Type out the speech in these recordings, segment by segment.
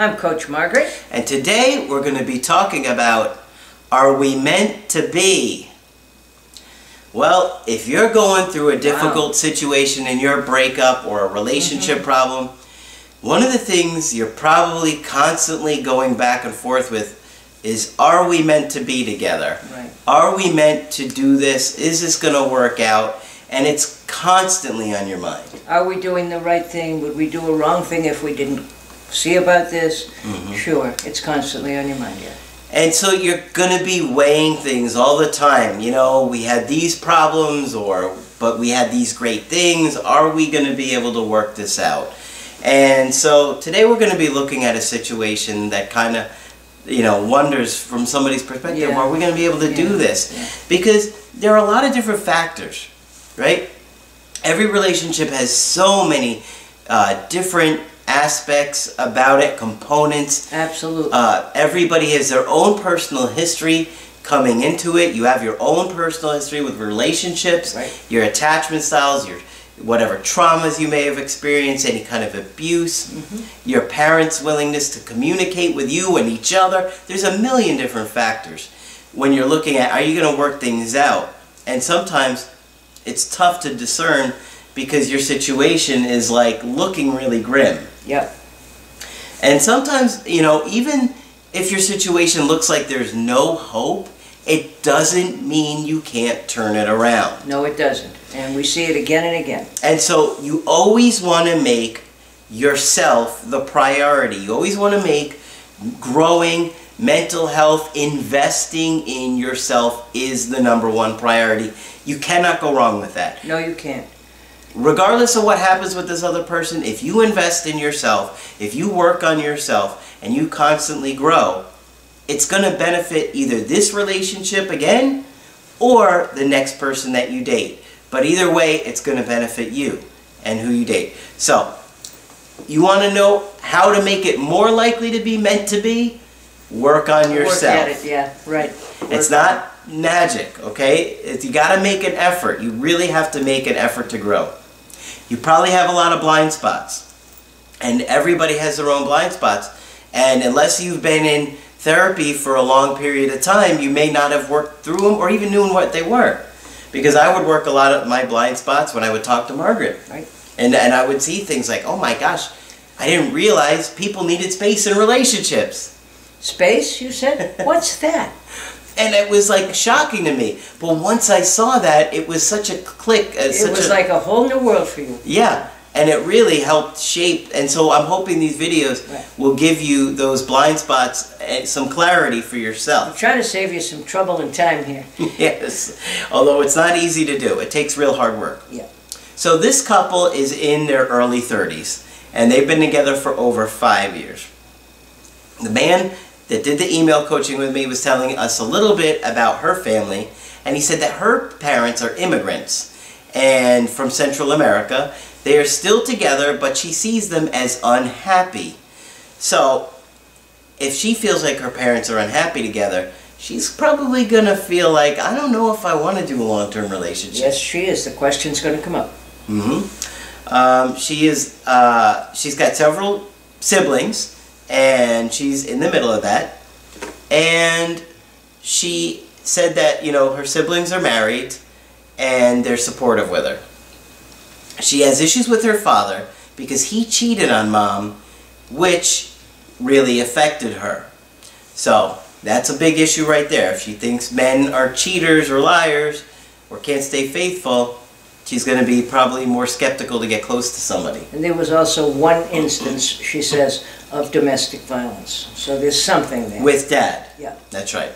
I'm Coach Margaret. And today we're going to be talking about Are we meant to be? Well, if you're going through a difficult wow. situation in your breakup or a relationship mm -hmm. problem, one of the things you're probably constantly going back and forth with is Are we meant to be together? Right. Are we meant to do this? Is this going to work out? And it's constantly on your mind. Are we doing the right thing? Would we do a wrong thing if we didn't see about this? Mm -hmm. Sure, it's constantly on your mind, yeah. And so you're going to be weighing things all the time. You know, we had these problems, or but we had these great things. Are we going to be able to work this out? And so today we're going to be looking at a situation that kind of, you know, wonders from somebody's perspective, yeah. are we going to be able to yeah. do this? Yeah. Because there are a lot of different factors, right? Every relationship has so many uh, different aspects about it, components. Absolutely. Uh, everybody has their own personal history coming into it. You have your own personal history with relationships, right. your attachment styles, your whatever traumas you may have experienced, any kind of abuse, mm -hmm. your parents' willingness to communicate with you and each other. There's a million different factors when you're looking at are you going to work things out? And sometimes it's tough to discern because your situation is like looking really grim. Yep. And sometimes, you know, even if your situation looks like there's no hope, it doesn't mean you can't turn it around. No, it doesn't. And we see it again and again. And so you always want to make yourself the priority. You always want to make growing mental health, investing in yourself is the number one priority. You cannot go wrong with that. No, you can't regardless of what happens with this other person, if you invest in yourself, if you work on yourself, and you constantly grow, it's going to benefit either this relationship again or the next person that you date. But either way, it's going to benefit you and who you date. So, you want to know how to make it more likely to be meant to be? Work on yourself. Work at it, yeah, right. Work it's not magic, okay? It's, you got to make an effort. You really have to make an effort to grow. You probably have a lot of blind spots. And everybody has their own blind spots. And unless you've been in therapy for a long period of time, you may not have worked through them or even knew what they were. Because I would work a lot of my blind spots when I would talk to Margaret. Right. And, and I would see things like, oh my gosh, I didn't realize people needed space in relationships. Space, you said? What's that? And it was like shocking to me. But once I saw that, it was such a click. Uh, it was a, like a whole new world for you. Yeah, and it really helped shape. And so I'm hoping these videos right. will give you those blind spots and some clarity for yourself. I'm trying to save you some trouble and time here. yes, although it's not easy to do. It takes real hard work. Yeah. So this couple is in their early 30s, and they've been together for over five years. The man that did the email coaching with me was telling us a little bit about her family. And he said that her parents are immigrants and from Central America. They are still together, but she sees them as unhappy. So, if she feels like her parents are unhappy together, she's probably going to feel like, I don't know if I want to do a long-term relationship. Yes, she is. The question's going to come up. Mm-hmm. Um, she is, uh, she's got several siblings and she's in the middle of that. And she said that, you know, her siblings are married and they're supportive with her. She has issues with her father because he cheated on mom, which really affected her. So, that's a big issue right there. If she thinks men are cheaters or liars or can't stay faithful, she's going to be probably more skeptical to get close to somebody. And there was also one instance, she says, of domestic violence. So there's something there. With dad. Yeah. That's right.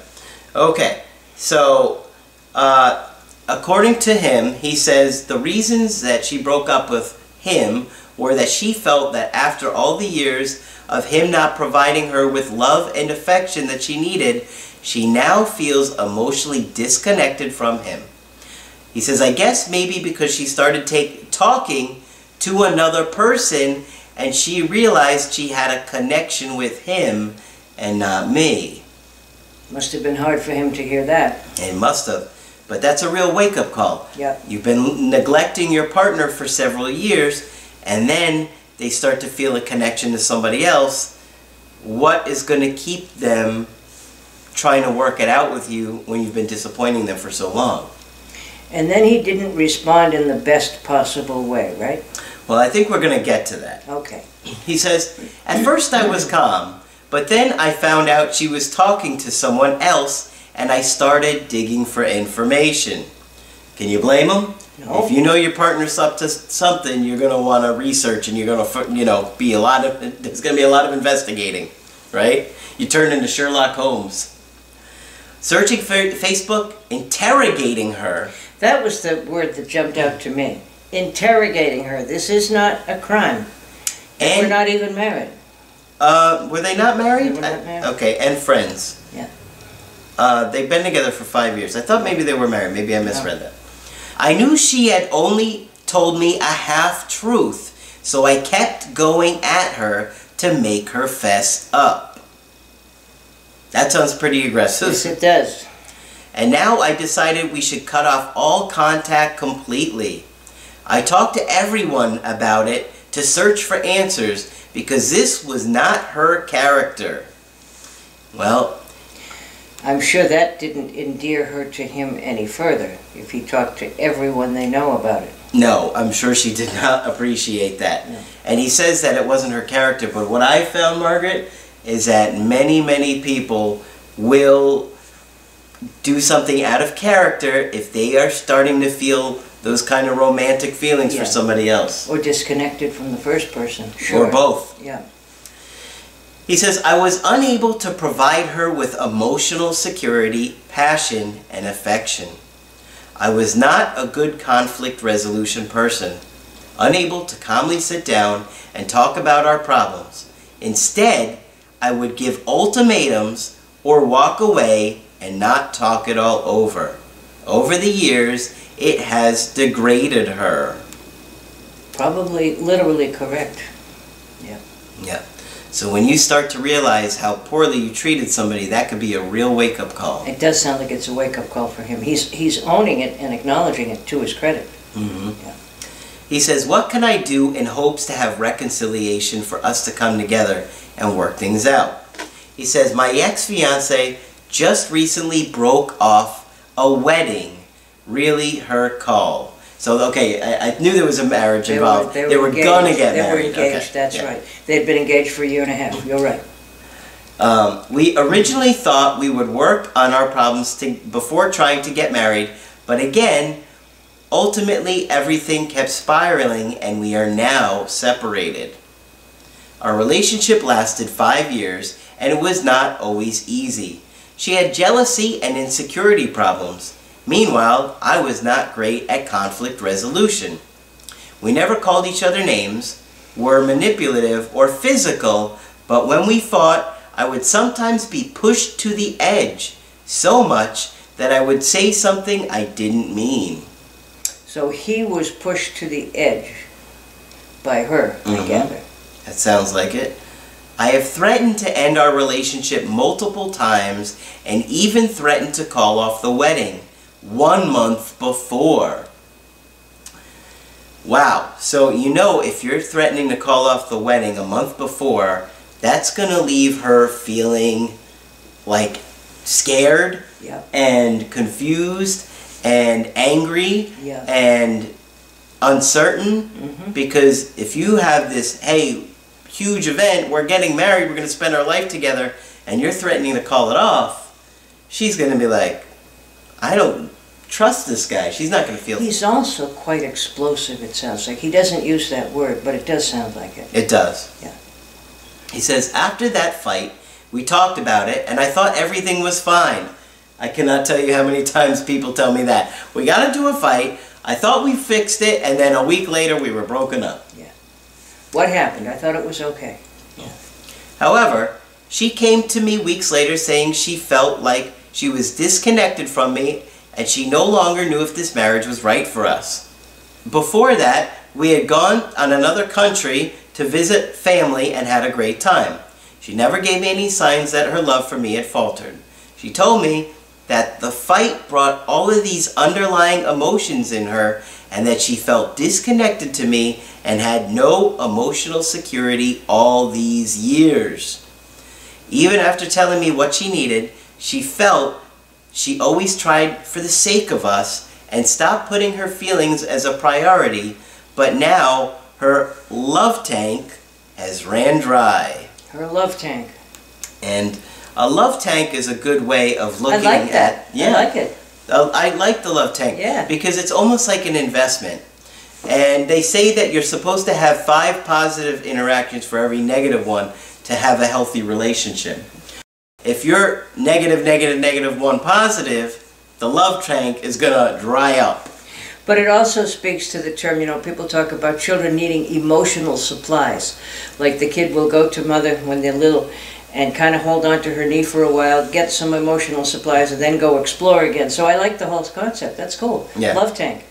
Okay. So, uh, according to him, he says the reasons that she broke up with him were that she felt that after all the years of him not providing her with love and affection that she needed, she now feels emotionally disconnected from him. He says, I guess maybe because she started take, talking to another person and she realized she had a connection with him and not me. Must have been hard for him to hear that. It must have. But that's a real wake up call. Yep. You've been neglecting your partner for several years, and then they start to feel a connection to somebody else. What is going to keep them trying to work it out with you when you've been disappointing them for so long? And then he didn't respond in the best possible way, right? Well, I think we're going to get to that. Okay. He says, At first I was calm, but then I found out she was talking to someone else and I started digging for information. Can you blame him? No. If you know your partner's up to something, you're going to want to research and you're going to, you know, be a lot of, there's going to be a lot of investigating, right? You turn into Sherlock Holmes. Searching for Facebook, interrogating her. That was the word that jumped out to me. Interrogating her. This is not a crime. And we're not even married. uh, were they not married? They were not married. Okay, and friends. Yeah. Uh, they've been together for five years. I thought maybe they were married. Maybe I misread that. I knew she had only told me a half truth, so I kept going at her to make her fess up. That sounds pretty aggressive. Yes, it does. And now I decided we should cut off all contact completely. I talked to everyone about it to search for answers because this was not her character. Well, I'm sure that didn't endear her to him any further if he talked to everyone they know about it. No, I'm sure she did not appreciate that. No. And he says that it wasn't her character, but what I found, Margaret, is that many, many people will do something out of character if they are starting to feel those kind of romantic feelings Yeah. for somebody else. Or disconnected from the first person. Sure. Or both. Yeah. He says, I was unable to provide her with emotional security, passion, and affection. I was not a good conflict resolution person, unable to calmly sit down and talk about our problems. Instead, I would give ultimatums or walk away and not talk it all over. Over the years, it has degraded her. Probably literally correct. Yeah. Yeah. So when you start to realize how poorly you treated somebody, that could be a real wake-up call. It does sound like it's a wake-up call for him. He's he's owning it and acknowledging it to his credit. Mm -hmm. Yeah. He says, What can I do in hopes to have reconciliation for us to come together and work things out? He says, My ex fiance just recently broke off a wedding. Really her call. So, okay, I, I knew there was a marriage They involved. were, they were, engaged. gonna get they married. were engaged, Okay, that's yeah. right. They'd been engaged for a year and a half. You're right. Um, we originally thought we would work on our problems to, before trying to get married, but again, ultimately everything kept spiraling and we are now separated. Our relationship lasted five years and it was not always easy. She had jealousy and insecurity problems. Meanwhile, I was not great at conflict resolution. We never called each other names, were manipulative or physical, but when we fought, I would sometimes be pushed to the edge so much that I would say something I didn't mean. So he was pushed to the edge by her, I Mhm. gather. That sounds like it. I have threatened to end our relationship multiple times and even threatened to call off the wedding one month before. Wow. So, you know, if you're threatening to call off the wedding a month before, that's going to leave her feeling like scared Yeah. and confused and angry Yeah. and uncertain hmm because if you have this hey huge event. We're getting married. We're going to spend our life together. And you're threatening to call it off. She's going to be like i don't trust this guy. She's not going to feel He's also quite explosive, it sounds like. He doesn't use that word, but it does sound like it. it does. Yeah. he says after that fight we talked about it and i thought everything was fine. I cannot tell you how many times people tell me that. We got into a fight. I thought we fixed it and then a week later we were broken up. What happened? I thought it was okay. However, she came to me weeks later saying she felt like she was disconnected from me and she no longer knew if this marriage was right for us. Before that, we had gone on another country to visit family and had a great time. She never gave me any signs that her love for me had faltered. She told me that the fight brought all of these underlying emotions in her and that she felt disconnected to me and had no emotional security all these years. Even after telling me what she needed, she felt she always tried for the sake of us and stopped putting her feelings as a priority, but now her love tank has ran dry. Her love tank. And a love tank is a good way of looking I like that. at. Yeah, I like it. I like the love tank. Yeah. Because it's almost like an investment. And they say that you're supposed to have five positive interactions for every negative one to have a healthy relationship. If you're negative, negative, negative, one positive, the love tank is gonna dry up. But it also speaks to the term, you know, people talk about children needing emotional supplies. Like the kid will go to mother when they're little and kind of hold on to her knee for a while, get some emotional supplies, and then go explore again. So I like the whole concept. That's cool. Yeah. Love tank.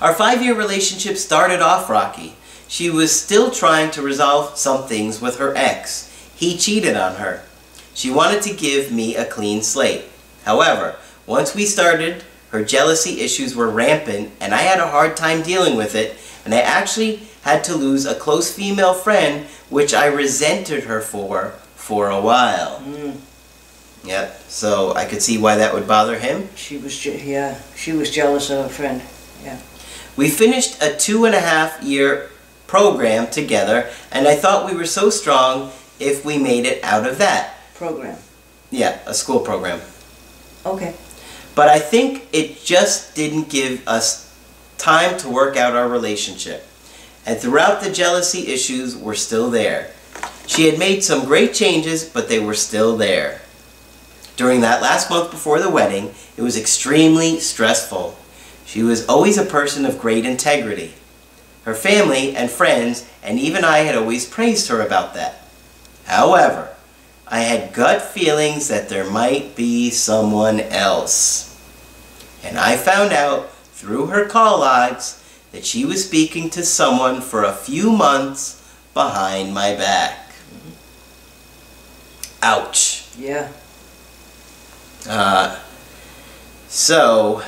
Our five year relationship started off rocky. She was still trying to resolve some things with her ex. He cheated on her. She wanted to give me a clean slate. However, once we started, her jealousy issues were rampant and I had a hard time dealing with it, and I actually had to lose a close female friend, which I resented her for for a while. Mm. Yep, so I could see why that would bother him. She was, yeah, she was jealous of a friend. Yeah. We finished a two and a half year program together, and I thought we were so strong if we made it out of that. Program. Yeah, a school program. Okay. But I think it just didn't give us time to work out our relationship. And throughout the jealousy issues were still there. She had made some great changes, but they were still there. During that last month before the wedding, it was extremely stressful. She was always a person of great integrity. Her family and friends and even I had always praised her about that. However, I had gut feelings that there might be someone else. And I found out through her call logs that she was speaking to someone for a few months behind my back. Ouch. Yeah. Uh, so,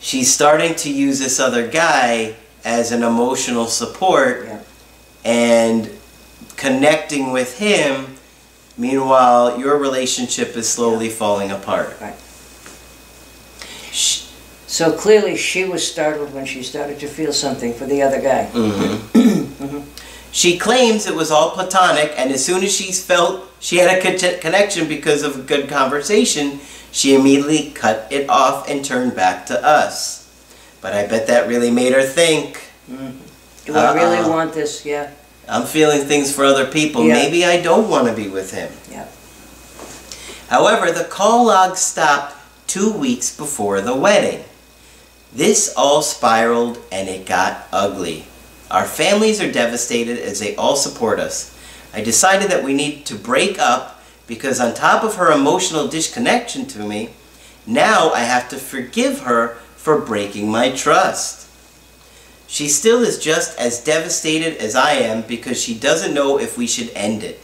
she's starting to use this other guy as an emotional support Yeah. and connecting with him. Meanwhile, your relationship is slowly falling apart. Right. Sh- So clearly she was startled when she started to feel something for the other guy. mhm. She claims it was all platonic, and as soon as she felt she had a con- connection because of a good conversation, she immediately cut it off and turned back to us. But I bet that really made her think. Do I really Uh-uh. want this? Yeah. I'm feeling things for other people. Yeah. Maybe I don't want to be with him. Yeah. However, the call log stopped two weeks before the wedding. This all spiraled and it got ugly. Our families are devastated as they all support us. I decided that we need to break up because, on top of her emotional disconnection to me, now I have to forgive her for breaking my trust. She still is just as devastated as I am because she doesn't know if we should end it.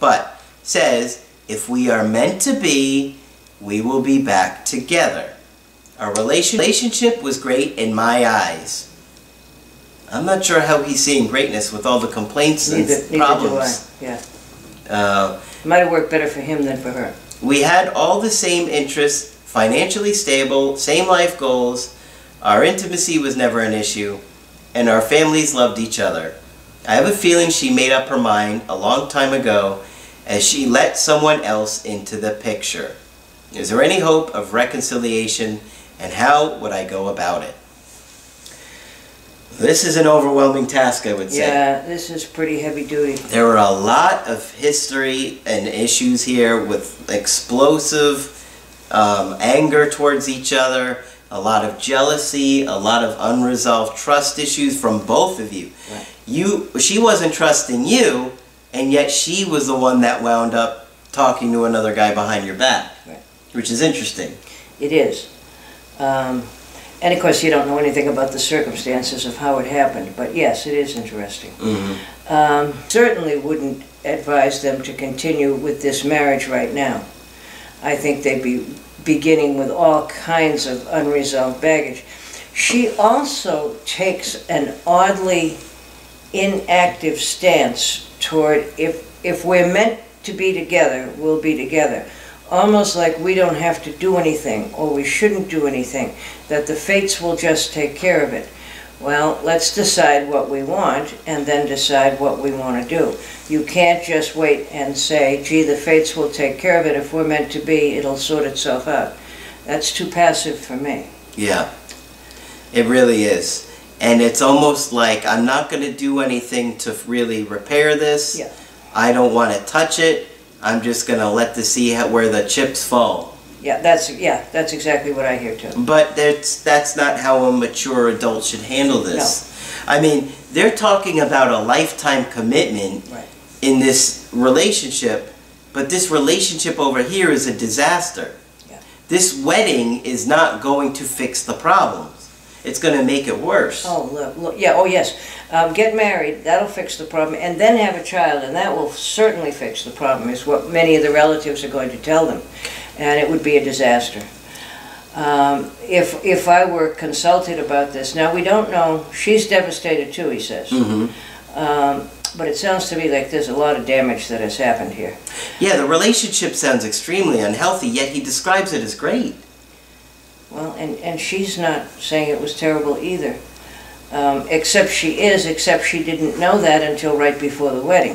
But says if we are meant to be, we will be back together. Our relationship was great in my eyes. I'm not sure how he's seeing greatness with all the complaints and Neither, neither problems. Yeah. Uh, Might have worked better for him than for her. we had all the same interests, financially stable, same life goals. Our intimacy was never an issue, and our families loved each other. I have a feeling she made up her mind a long time ago as she let someone else into the picture. Is there any hope of reconciliation, and how would I go about it? This is an overwhelming task, I would say. Yeah, this is pretty heavy duty. There were a lot of history and issues here with explosive um, anger towards each other, a lot of jealousy, a lot of unresolved trust issues from both of you. Right. you she wasn't trusting you, and yet she was the one that wound up talking to another guy behind your back, Right. which is interesting. It is. Um, and of course, you don't know anything about the circumstances of how it happened, but yes, it is interesting. hmm Um, certainly wouldn't advise them to continue with this marriage right now. I think they'd be beginning with all kinds of unresolved baggage. She also takes an oddly inactive stance toward if if we're meant to be together, we'll be together. Almost like we don't have to do anything or we shouldn't do anything, that the fates will just take care of it. Well, let's decide what we want and then decide what we want to do. You can't just wait and say, gee, the fates will take care of it. If we're meant to be, it'll sort itself out. That's too passive for me. Yeah, it really is. And it's almost like I'm not going to do anything to really repair this. Yeah. I don't want to touch it. I'm just going to let the see how, where the chips fall. Yeah, that's yeah, that's exactly what I hear too. But that's that's not how a mature adult should handle this. No. I mean, they're talking about a lifetime commitment Right. in this relationship, but this relationship over here is a disaster. Yeah. This wedding is not going to fix the problems. It's going to make it worse. Oh, look, look, yeah, oh yes. Um, get married, that'll fix the problem, and then have a child, and that will certainly fix the problem, is what many of the relatives are going to tell them. And it would be a disaster. Um, if, if I were consulted about this, now we don't know, she's devastated too, he says. hmm Um, but it sounds to me like there's a lot of damage that has happened here. Yeah, the relationship sounds extremely unhealthy, yet he describes it as great. Well, and, and she's not saying it was terrible either. Um, except she is, except she didn't know that until right before the wedding.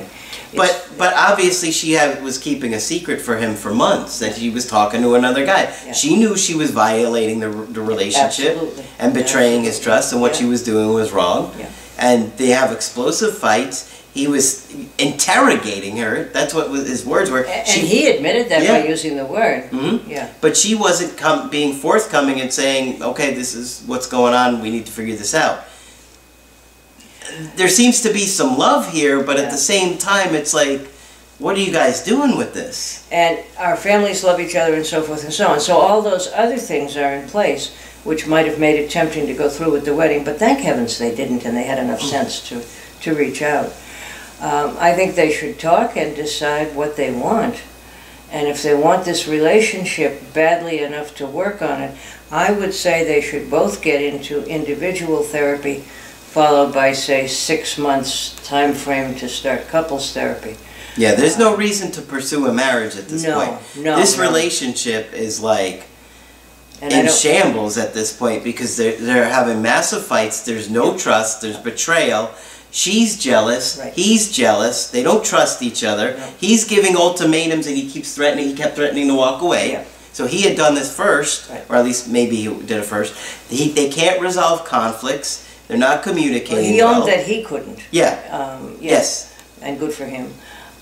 It's- But but obviously she had, was keeping a secret for him for months that he was talking to another guy. Yeah. She knew she was violating the, the relationship Absolutely. and betraying his trust, and what she was doing was wrong. Yeah. And they have explosive fights. He was interrogating her. That's what his words were. A- She- And he admitted that by using the word. Mhm. Yeah. But she wasn't com- being forthcoming and saying, okay, this is what's going on, we need to figure this out. There seems to be some love here, but at the same time, it's like, what are you guys doing with this? And our families love each other and so forth and so on. So all those other things are in place, which might have made it tempting to go through with the wedding. But thank heavens they didn't, and they had enough sense to, to reach out. Um, I think they should talk and decide what they want. And if they want this relationship badly enough to work on it, I would say they should both get into individual therapy, followed by, say, six months time frame to start couples therapy. Yeah, there's no reason to pursue a marriage at this No, point. no, This no. relationship is like And in shambles at this point because they're, they're having massive fights. There's no trust. There's betrayal. She's jealous. Right. He's jealous. They don't trust each other. No. He's giving ultimatums and he keeps threatening. He kept threatening to walk away. Yeah. So he had done this first, Right. or at least maybe he did it first. He, they can't resolve conflicts. They're not communicating. Well, he well. owned that he couldn't. Yeah. Um, yes, Yes. and good for him.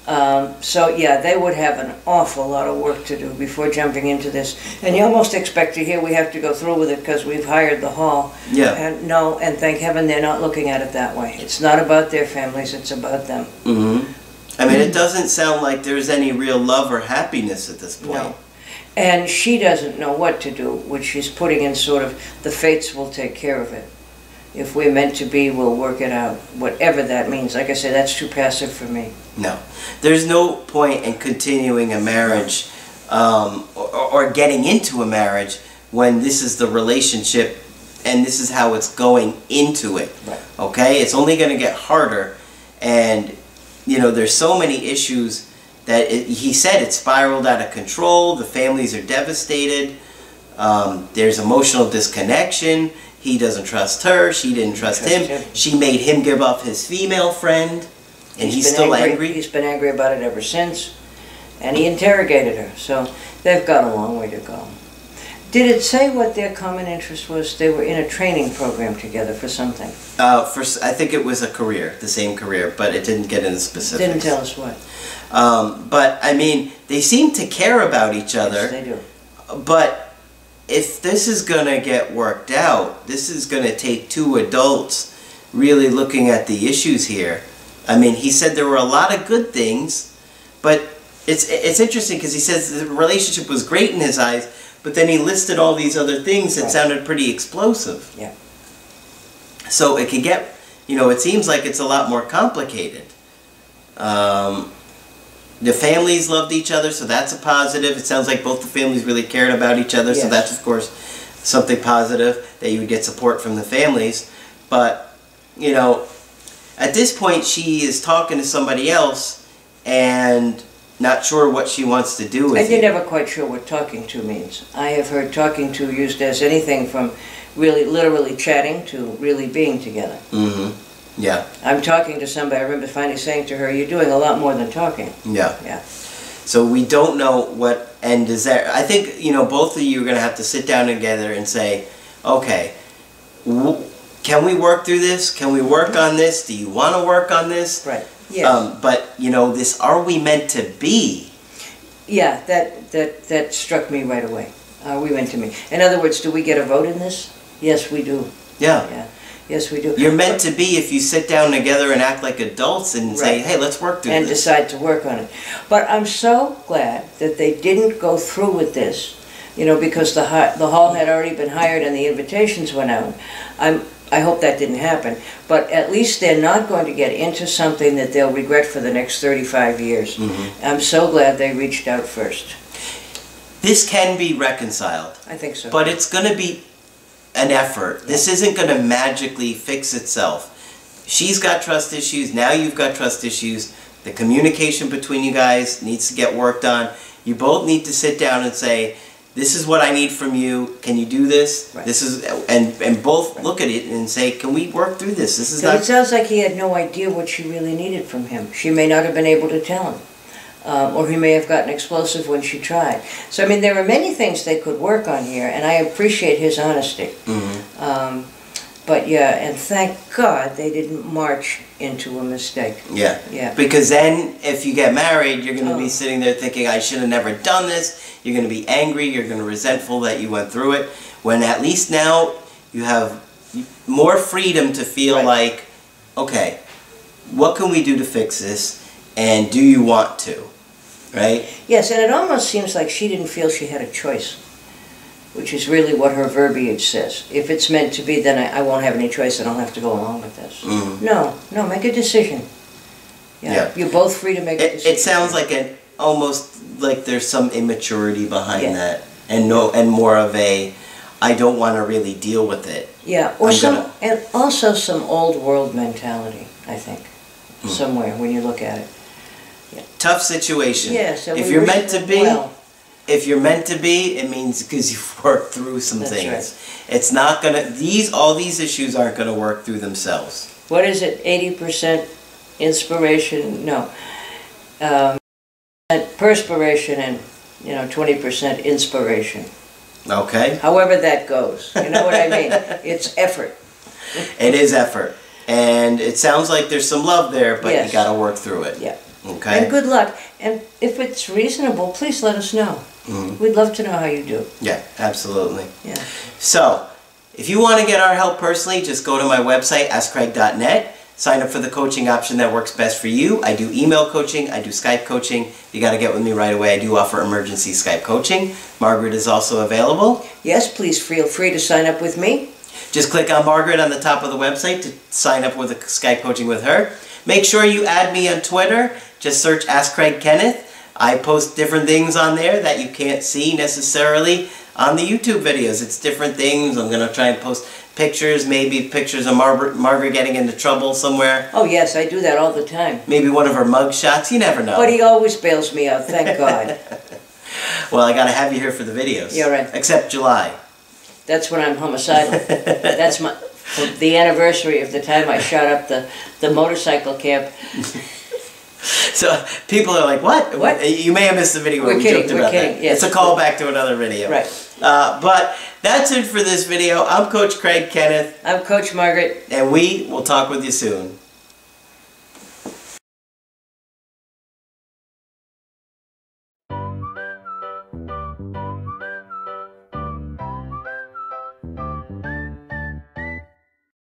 Um, so yeah, they would have an awful lot of work to do before jumping into this. And you almost expect to hear we have to go through with it because we've hired the hall. Yeah. And no, and thank heaven they're not looking at it that way. It's not about their families; it's about them. Mm-hmm. I mean, it doesn't sound like there's any real love or happiness at this point. No. And she doesn't know what to do, which she's putting in sort of the fates will take care of it. If we're meant to be, we'll work it out. Whatever that means. Like I said, that's too passive for me. No, there's no point in continuing a marriage um, or, or getting into a marriage when this is the relationship and this is how it's going into it. Right. Okay, it's only going to get harder, and you know there's so many issues that it, he said it spiraled out of control. The families are devastated. Um, there's emotional disconnection. He doesn't trust her. She didn't trust him. him. She made him give up his female friend, and he's, been still angry. He's been angry about it ever since, and he interrogated her. So they've got a long way to go. Did it say what their common interest was? They were in a training program together for something. Uh, for I think it was a career, the same career, but it didn't get into specifics. Didn't tell us what. Um, but I mean, they seem to care about each other. Yes, they do. But if this is gonna get worked out, this is gonna take two adults really looking at the issues here. I mean, he said there were a lot of good things, but it's it's interesting because he says the relationship was great in his eyes, but then he listed all these other things that Right. sounded pretty explosive. Yeah. So it can get, you know, it seems like it's a lot more complicated. Um, the families loved each other, so that's a positive. It sounds like both the families really cared about each other, so that's of course something positive that you would get support from the families. But you know, at this point, she is talking to somebody else and not sure what she wants to do with And you're it. never quite sure what talking to means. I have heard talking to used as anything from really literally chatting to really being together. hmm Yeah, I'm talking to somebody, I remember finally saying to her, you're doing a lot more than talking. yeah. Yeah. So we don't know what end is there. I think you know both of you are going to have to sit down together and say, okay, w- can we work through this? Can we work on this? Do you want to work on this? Right. Yes. Um, but you know, this are we meant to be? yeah, that, that, that struck me right away. Uh, we went to me. In other words, do we get a vote in this? Yes, we do. Yeah. Yeah. Yes, we do. You're meant to be if you sit down together and act like adults and say, hey, let's work through and this. decide to work on it. But I'm so glad that they didn't go through with this, you know, because the the hall had already been hired and the invitations went out. I'm I hope that didn't happen, but at least they're not going to get into something that they'll regret for the next 35 years. Mhm. I'm so glad they reached out first. This can be reconciled. I think so. But it's going to be an effort. This isn't going to magically fix itself. She's got trust issues. Now you've got trust issues. The communication between you guys needs to get worked on. You both need to sit down and say, "This is what I need from you. Can you do this? Right. This is," and and both look at it and say, "Can we work through this? This is So it sounds like he had no idea what she really needed from him. She may not have been able to tell him. Um, or he may have gotten explosive when she tried. So, I mean, there are many things they could work on here, and I appreciate his honesty. Mhm. Um, but yeah, and thank God they didn't march into a mistake. Yeah. Yeah. Because then, if you get married, you're going to Oh. be sitting there thinking, I should have never done this. You're going to be angry. You're going to be resentful that you went through it. When at least now you have more freedom to feel Right. like, okay, what can we do to fix this? And do you want to? Right? Yes, and it almost seems like she didn't feel she had a choice, which is really what her verbiage says. If it's meant to be, then I, I won't have any choice. I don't have to go along with this. Mhm. No, no, make a decision. Yeah, Yeah. you're both free to make a It, decision. it sounds like an almost like there's some immaturity behind Yeah. that, and no, and more of a, I don't want to really deal with it. Yeah, or I'm some, gonna- and also some old world mentality. I think Hmm. somewhere when you look at it. Tough situation. Yes, and if you're meant to be, well. if you're meant to be, it means because you've worked through some That's things. right. It's not gonna. These all these issues aren't gonna work through themselves. What is it? Eighty percent inspiration? No, um, perspiration and you know twenty percent inspiration. Okay. However that goes, you know what I mean? It's effort. It is effort, and it sounds like there's some love there, but Yes. you got to work through it. Yeah. Okay. And good luck. And if it's reasonable, please let us know. Mhm. We'd love to know how you do. Yeah, absolutely. Yeah. So, if you want to get our help personally, just go to my website, askcraig.net. Sign up for the coaching option that works best for you. I do email coaching, I do Skype coaching. You got to get with me right away. I do offer emergency Skype coaching. Margaret is also available. Yes, please feel free to sign up with me. Just click on Margaret on the top of the website to sign up with a Skype coaching with her. Make sure you add me on Twitter. Just search Ask Craig Kenneth. I post different things on there that you can't see necessarily on the YouTube videos. It's different things. I'm gonna try and post pictures, maybe pictures of Margaret, Margaret getting into trouble somewhere. Oh, yes, I do that all the time. Maybe one of her mug shots. You never know. But he always bails me out, thank God. well, I gotta have you here for the videos. Yeah, right. Except July. That's when I'm homicidal. That's my the anniversary of the time I shot up the, the motorcycle camp. So people are like, "What? What? You may have missed the video where We're we kidding, joked we're about kidding, that. yes. It's a callback to another video. Right. Uh, but that's it for this video. I'm Coach Craig Kenneth, I'm Coach Margaret. and we will talk with you soon.